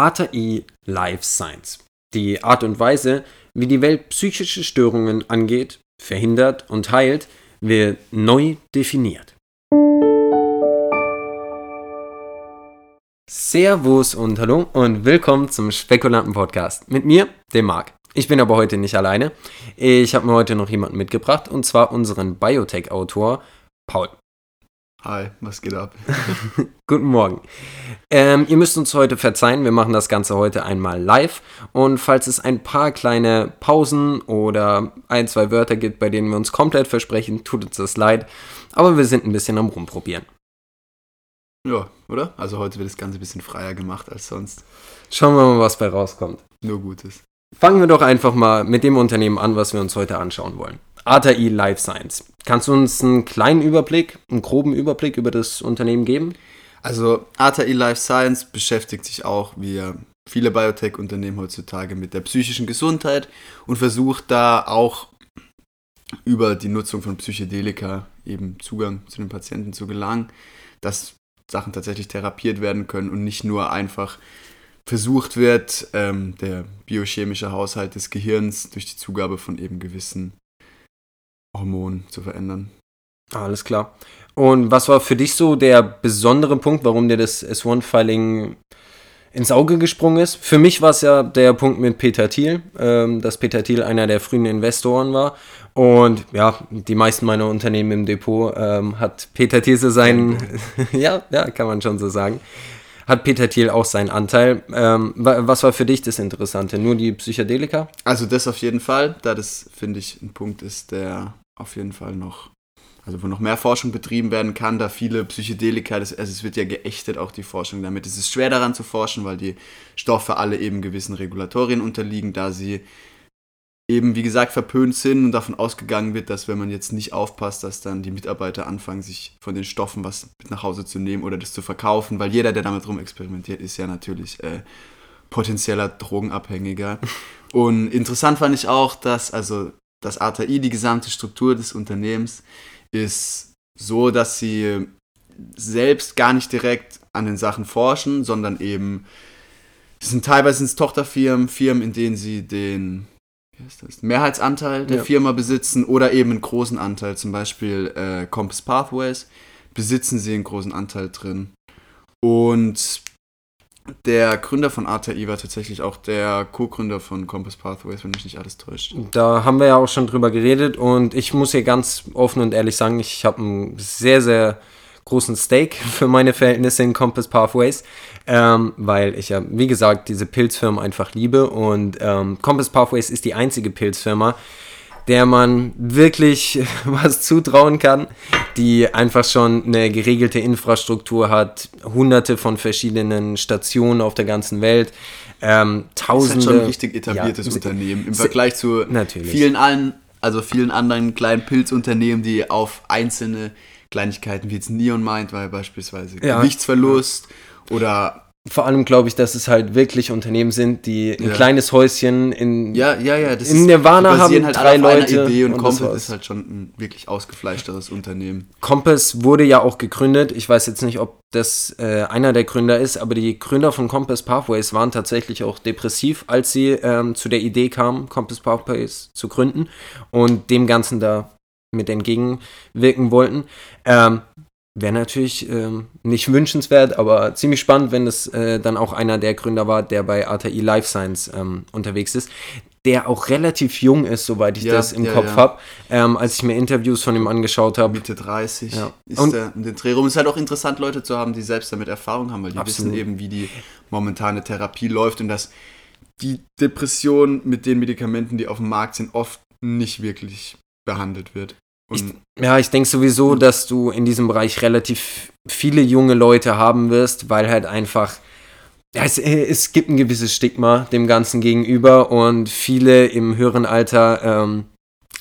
ATI Life Science. Die Art und Weise, wie die Welt psychische Störungen angeht, verhindert und heilt, wird neu definiert. Servus und hallo und willkommen zum Spekulanten Podcast mit mir, dem Marc. Ich bin aber heute nicht alleine. Ich habe mir heute noch jemanden mitgebracht und zwar unseren Biotech-Autor Paul. Hi, was geht ab? Guten Morgen. Ähm, ihr müsst uns heute verzeihen, wir machen das Ganze heute einmal live. Und falls es ein paar kleine Pausen oder ein, zwei Wörter gibt, bei denen wir uns komplett versprechen, tut uns das leid. Aber wir sind ein bisschen am Rumprobieren. Ja, oder? Also heute wird das Ganze ein bisschen freier gemacht als sonst. Schauen wir mal, was bei rauskommt. Nur Gutes. Fangen wir doch einfach mal mit dem Unternehmen an, was wir uns heute anschauen wollen. ATI Life Science. Kannst du uns einen kleinen Überblick, einen groben Überblick über das Unternehmen geben? Also ATI Life Science beschäftigt sich auch, wie viele Biotech-Unternehmen heutzutage, mit der psychischen Gesundheit und versucht da auch über die Nutzung von Psychedelika eben Zugang zu den Patienten zu gelangen, dass Sachen tatsächlich therapiert werden können und nicht nur einfach versucht wird, ähm, der biochemische Haushalt des Gehirns durch die Zugabe von eben gewissen Hormonen zu verändern. Alles klar. Und was war für dich so der besondere Punkt, warum dir das S1-Filing ins Auge gesprungen ist? Für mich war es ja der Punkt mit Peter Thiel, ähm, dass Peter Thiel einer der frühen Investoren war. Und ja, die meisten meiner Unternehmen im Depot ähm, hat Peter Thiel so seinen, ja, ja, kann man schon so sagen, hat Peter Thiel auch seinen Anteil. Ähm, was war für dich das Interessante? Nur die Psychedelika? Also das auf jeden Fall, da das, finde ich, ein Punkt ist, der auf jeden Fall noch, also wo noch mehr Forschung betrieben werden kann, da viele Psychedelika, das, also es wird ja geächtet auch die Forschung damit. Es ist schwer daran zu forschen, weil die Stoffe alle eben gewissen Regulatorien unterliegen, da sie eben, wie gesagt, verpönt sind und davon ausgegangen wird, dass wenn man jetzt nicht aufpasst, dass dann die Mitarbeiter anfangen, sich von den Stoffen was mit nach Hause zu nehmen oder das zu verkaufen, weil jeder, der damit rumexperimentiert, ist ja natürlich äh, potenzieller Drogenabhängiger. Und interessant fand ich auch, dass also das ATI, die gesamte Struktur des Unternehmens, ist so, dass sie selbst gar nicht direkt an den Sachen forschen, sondern eben, es sind teilweise ins Tochterfirmen, Firmen, in denen sie den Mehrheitsanteil der ja. Firma besitzen oder eben einen großen Anteil, zum Beispiel äh, Compass Pathways, besitzen sie einen großen Anteil drin. Und der Gründer von ATI war tatsächlich auch der Co-Gründer von Compass Pathways, wenn mich nicht alles täuscht. Da haben wir ja auch schon drüber geredet und ich muss hier ganz offen und ehrlich sagen, ich habe einen sehr, sehr großen Stake für meine Verhältnisse in Compass Pathways, ähm, weil ich ja, wie gesagt, diese Pilzfirma einfach liebe und ähm, Compass Pathways ist die einzige Pilzfirma, der man wirklich was zutrauen kann, die einfach schon eine geregelte Infrastruktur hat, hunderte von verschiedenen Stationen auf der ganzen Welt, ähm, tausende. Das ist halt schon ein richtig etabliertes ja, Unternehmen im Vergleich zu natürlich. vielen allen, also vielen anderen kleinen Pilzunternehmen, die auf einzelne Kleinigkeiten wie jetzt Neon Mind, weil beispielsweise ja. Gewichtsverlust oder vor allem glaube ich, dass es halt wirklich Unternehmen sind, die ein ja. kleines Häuschen in, ja, ja, ja, das in Nirvana haben, halt drei Leute. Idee und, und Compass ist halt schon ein wirklich ausgefleischteres Unternehmen. Compass wurde ja auch gegründet. Ich weiß jetzt nicht, ob das äh, einer der Gründer ist, aber die Gründer von Compass Pathways waren tatsächlich auch depressiv, als sie ähm, zu der Idee kamen, Compass Pathways zu gründen und dem Ganzen da mit entgegenwirken wollten. Ähm, Wäre natürlich ähm, nicht wünschenswert, aber ziemlich spannend, wenn es äh, dann auch einer der Gründer war, der bei ATI Life Science ähm, unterwegs ist. Der auch relativ jung ist, soweit ich ja, das im ja, Kopf ja. habe, ähm, als ich mir Interviews von ihm angeschaut habe. Mitte 30 ja. ist und der in den Dreh rum. Es ist halt auch interessant, Leute zu haben, die selbst damit Erfahrung haben, weil die absolut. wissen eben, wie die momentane Therapie läuft und dass die Depression mit den Medikamenten, die auf dem Markt sind, oft nicht wirklich behandelt wird. Ich, ja, ich denke sowieso, dass du in diesem Bereich relativ viele junge Leute haben wirst, weil halt einfach ja, es, es gibt ein gewisses Stigma dem Ganzen gegenüber und viele im höheren Alter ähm,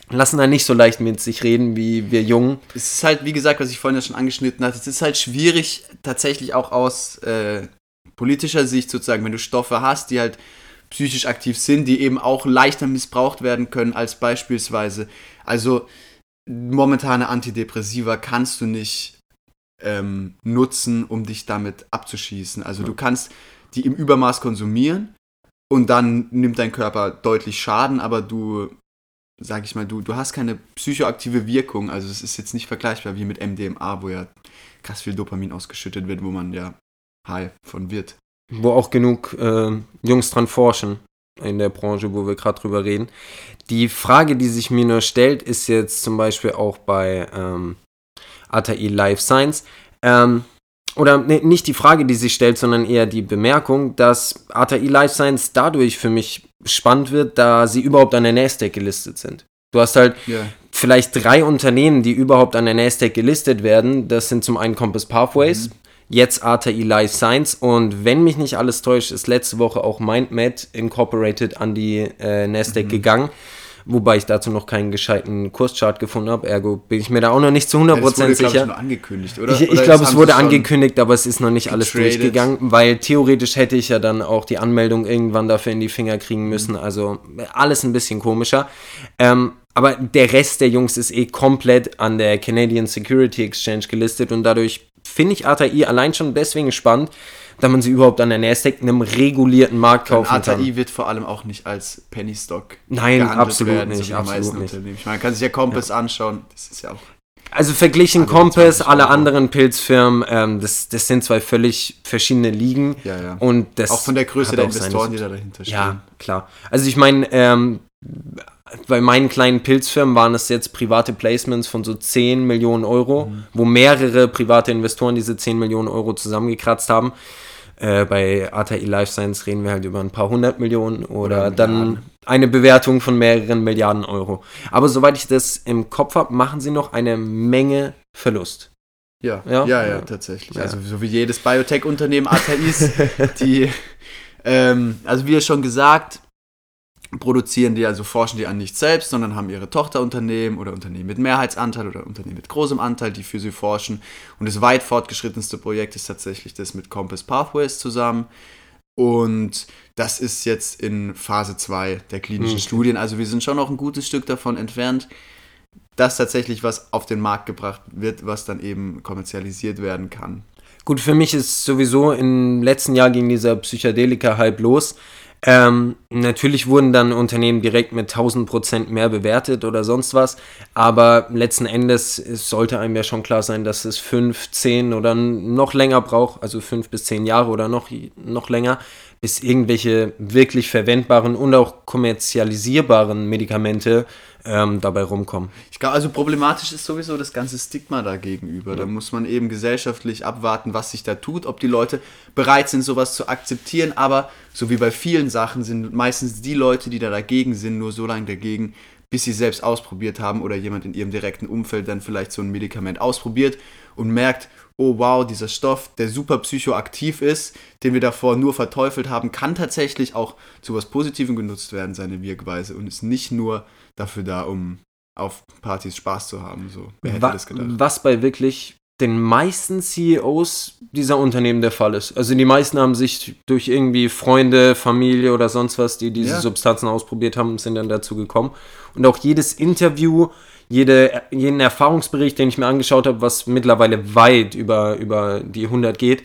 lassen da nicht so leicht mit sich reden wie wir Jungen. Es ist halt, wie gesagt, was ich vorhin ja schon angeschnitten hatte, es ist halt schwierig, tatsächlich auch aus äh, politischer Sicht sozusagen, wenn du Stoffe hast, die halt psychisch aktiv sind, die eben auch leichter missbraucht werden können als beispielsweise. Also momentane Antidepressiva kannst du nicht ähm, nutzen, um dich damit abzuschießen. Also du kannst die im Übermaß konsumieren und dann nimmt dein Körper deutlich Schaden, aber du, sag ich mal, du, du hast keine psychoaktive Wirkung. Also es ist jetzt nicht vergleichbar wie mit MDMA, wo ja krass viel Dopamin ausgeschüttet wird, wo man ja high von wird. Wo auch genug äh, Jungs dran forschen in der Branche, wo wir gerade drüber reden. Die Frage, die sich mir nur stellt, ist jetzt zum Beispiel auch bei ähm, ATI Life Science. Ähm, oder ne, nicht die Frage, die sich stellt, sondern eher die Bemerkung, dass ATI Life Science dadurch für mich spannend wird, da sie überhaupt an der Nasdaq gelistet sind. Du hast halt yeah. vielleicht drei Unternehmen, die überhaupt an der Nasdaq gelistet werden. Das sind zum einen Compass Pathways, mhm. Jetzt ATI Life Science und wenn mich nicht alles täuscht, ist letzte Woche auch MindMed Incorporated an die äh, Nasdaq mhm. gegangen. Wobei ich dazu noch keinen gescheiten Kurschart gefunden habe. Ergo bin ich mir da auch noch nicht zu 100% ja, das wurde, sicher. Ich, angekündigt, oder? Ich, ich glaube, es wurde angekündigt, aber es ist noch nicht alles durchgegangen, weil theoretisch hätte ich ja dann auch die Anmeldung irgendwann dafür in die Finger kriegen mhm. müssen. Also alles ein bisschen komischer. Ähm, aber der Rest der Jungs ist eh komplett an der Canadian Security Exchange gelistet und dadurch finde ich ATI allein schon deswegen spannend, da man sie überhaupt an der Nasdaq in einem regulierten Markt kaufen ATI kann. ATI wird vor allem auch nicht als Penny Stock Nein, absolut werden, nicht, so absolut nicht. Ich meine, man kann sich ja Compass ja. anschauen, das ist ja auch also verglichen Compass, alle anderen Pilzfirmen, ähm, das, das sind zwei völlig verschiedene Ligen. Ja, ja. Und das auch von der Größe der Investoren, die da dahinter stehen. Ja, klar. Also ich meine, ähm, bei meinen kleinen Pilzfirmen waren es jetzt private Placements von so 10 Millionen Euro, mhm. wo mehrere private Investoren diese 10 Millionen Euro zusammengekratzt haben. Äh, bei ATI Life Science reden wir halt über ein paar hundert Millionen oder, oder dann eine Bewertung von mehreren Milliarden Euro. Aber soweit ich das im Kopf habe, machen sie noch eine Menge Verlust. Ja, ja, ja, ja tatsächlich. Ja. Also so wie jedes Biotech-Unternehmen ATIs, die, ähm, also wie schon gesagt, produzieren die, also forschen die an nicht selbst, sondern haben ihre Tochterunternehmen oder Unternehmen mit Mehrheitsanteil oder Unternehmen mit großem Anteil, die für sie forschen. Und das weit fortgeschrittenste Projekt ist tatsächlich das mit Compass Pathways zusammen. Und das ist jetzt in Phase 2 der klinischen okay. Studien. Also wir sind schon noch ein gutes Stück davon entfernt, dass tatsächlich was auf den Markt gebracht wird, was dann eben kommerzialisiert werden kann. Gut, für mich ist sowieso im letzten Jahr ging dieser Psychedelika-Hype los. Ähm, natürlich wurden dann Unternehmen direkt mit 1000 Prozent mehr bewertet oder sonst was, aber letzten Endes sollte einem ja schon klar sein, dass es fünf, zehn oder noch länger braucht, also fünf bis zehn Jahre oder noch, noch länger, bis irgendwelche wirklich verwendbaren und auch kommerzialisierbaren Medikamente ähm, dabei rumkommen. Ich glaube, also problematisch ist sowieso das ganze Stigma dagegenüber. Ja. Da muss man eben gesellschaftlich abwarten, was sich da tut, ob die Leute bereit sind, sowas zu akzeptieren. Aber so wie bei vielen Sachen sind meistens die Leute, die da dagegen sind, nur so lange dagegen, bis sie selbst ausprobiert haben oder jemand in ihrem direkten Umfeld dann vielleicht so ein Medikament ausprobiert und merkt, oh wow, dieser Stoff, der super psychoaktiv ist, den wir davor nur verteufelt haben, kann tatsächlich auch zu was Positivem genutzt werden, seine Wirkweise und ist nicht nur dafür da, um auf Partys Spaß zu haben. So. Wer hätte was, das gedacht? Was bei wirklich den meisten CEOs dieser Unternehmen der Fall ist. Also die meisten haben sich durch irgendwie Freunde, Familie oder sonst was, die diese ja. Substanzen ausprobiert haben, sind dann dazu gekommen. Und auch jedes Interview, jede, jeden Erfahrungsbericht, den ich mir angeschaut habe, was mittlerweile weit über, über die 100 geht,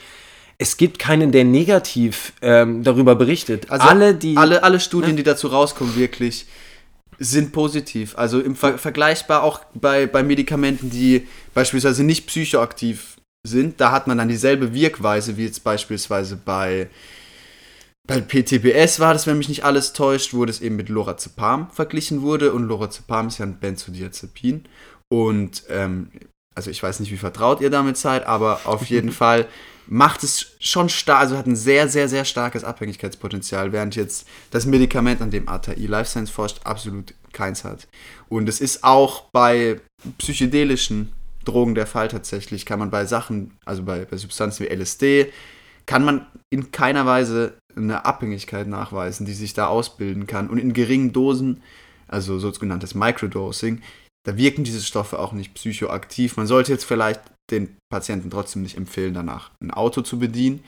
es gibt keinen, der negativ ähm, darüber berichtet. Also alle, die, alle, alle Studien, ne? die dazu rauskommen, wirklich sind positiv. Also im Ver vergleichbar auch bei, bei Medikamenten, die beispielsweise nicht psychoaktiv sind. Da hat man dann dieselbe Wirkweise wie jetzt beispielsweise bei, bei PTBS war das, wenn mich nicht alles täuscht, wo das eben mit Lorazepam verglichen wurde. Und Lorazepam ist ja ein Benzodiazepin. Und ähm, also ich weiß nicht, wie vertraut ihr damit seid, aber auf jeden Fall macht es schon stark, also hat ein sehr, sehr, sehr starkes Abhängigkeitspotenzial, während jetzt das Medikament, an dem ATI Life Science forscht, absolut keins hat. Und es ist auch bei psychedelischen Drogen der Fall tatsächlich, kann man bei Sachen, also bei, bei Substanzen wie LSD, kann man in keiner Weise eine Abhängigkeit nachweisen, die sich da ausbilden kann. Und in geringen Dosen, also sogenanntes Microdosing, da wirken diese Stoffe auch nicht psychoaktiv. Man sollte jetzt vielleicht den Patienten trotzdem nicht empfehlen, danach ein Auto zu bedienen.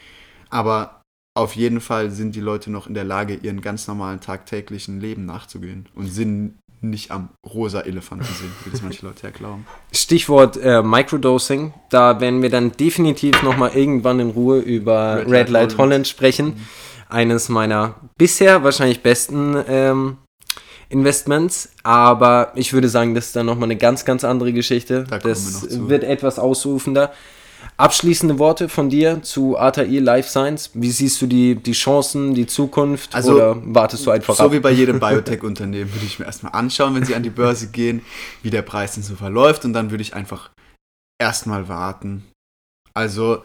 Aber auf jeden Fall sind die Leute noch in der Lage, ihren ganz normalen tagtäglichen Leben nachzugehen und sind nicht am rosa Elefanten sind, wie das manche Leute ja glauben. Stichwort äh, Microdosing. Da werden wir dann definitiv nochmal irgendwann in Ruhe über Red, Red Light, Light Holland. Holland, sprechen. Mhm. Eines meiner bisher wahrscheinlich besten ähm, Investments, aber ich würde sagen, das ist dann nochmal eine ganz, ganz andere Geschichte. Da das wird etwas ausrufender. Abschließende Worte von dir zu ATI Life Science. Wie siehst du die, die Chancen, die Zukunft also, oder wartest du einfach so ab? So wie bei jedem Biotech-Unternehmen würde ich mir erstmal anschauen, wenn sie an die Börse gehen, wie der Preis denn so verläuft und dann würde ich einfach erstmal warten. Also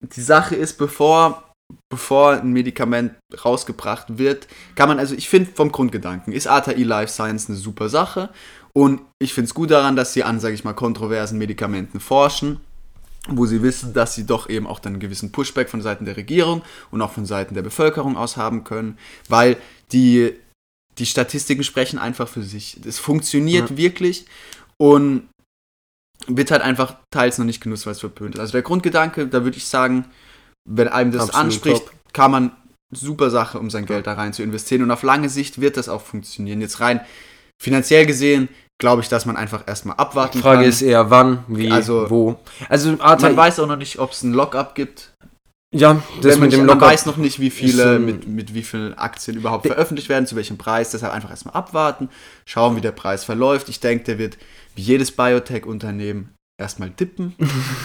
die Sache ist, bevor bevor ein Medikament rausgebracht wird, kann man, also ich finde vom Grundgedanken, ist ATI Life Science eine super Sache und ich finde es gut daran, dass sie an, sage ich mal, kontroversen Medikamenten forschen wo sie wissen, dass sie doch eben auch dann einen gewissen Pushback von Seiten der Regierung und auch von Seiten der Bevölkerung aus haben können, weil die, die Statistiken sprechen einfach für sich. Es funktioniert ja. wirklich und wird halt einfach teils noch nicht genutzt, weil es verpönt ist. Also der Grundgedanke, da würde ich sagen, wenn einem das Absolut anspricht, top. kann man super Sache, um sein Geld da rein zu investieren und auf lange Sicht wird das auch funktionieren. Jetzt rein finanziell gesehen glaube ich, dass man einfach erstmal abwarten Die Frage kann. ist eher wann, wie, also, wo. Also man weiß auch noch nicht, ob es ein Lockup gibt. Ja, das mit dem Lockup. Man weiß noch nicht, wie viele, mit, mit wie vielen Aktien überhaupt veröffentlicht werden, zu welchem Preis. Deshalb einfach erstmal abwarten, schauen, wie der Preis verläuft. Ich denke, der wird wie jedes Biotech-Unternehmen erstmal dippen.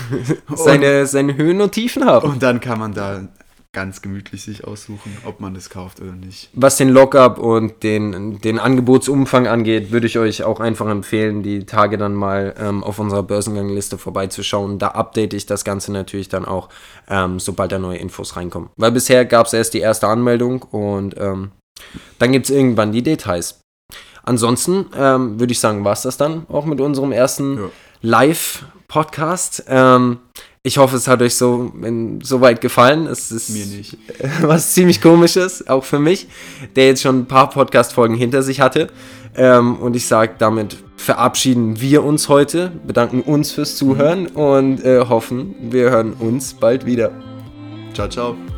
seine, seine Höhen und Tiefen haben. Und dann kann man da ganz gemütlich sich aussuchen, ob man das kauft oder nicht. Was den Lockup und den, den Angebotsumfang angeht, würde ich euch auch einfach empfehlen, die Tage dann mal ähm, auf unserer Börsengangliste vorbeizuschauen. Da update ich das Ganze natürlich dann auch, ähm, sobald da neue Infos reinkommen. Weil bisher gab es erst die erste Anmeldung und ähm, dann gibt es irgendwann die Details. Ansonsten ähm, würde ich sagen, war es das dann auch mit unserem ersten ja. Live-Podcast. Ähm, ich hoffe, es hat euch so soweit gefallen. Es ist mir nicht. Was ziemlich komisches, auch für mich, der jetzt schon ein paar Podcast-Folgen hinter sich hatte. Ähm, und ich sage, damit verabschieden wir uns heute, bedanken uns fürs Zuhören und äh, hoffen, wir hören uns bald wieder. Ciao, ciao.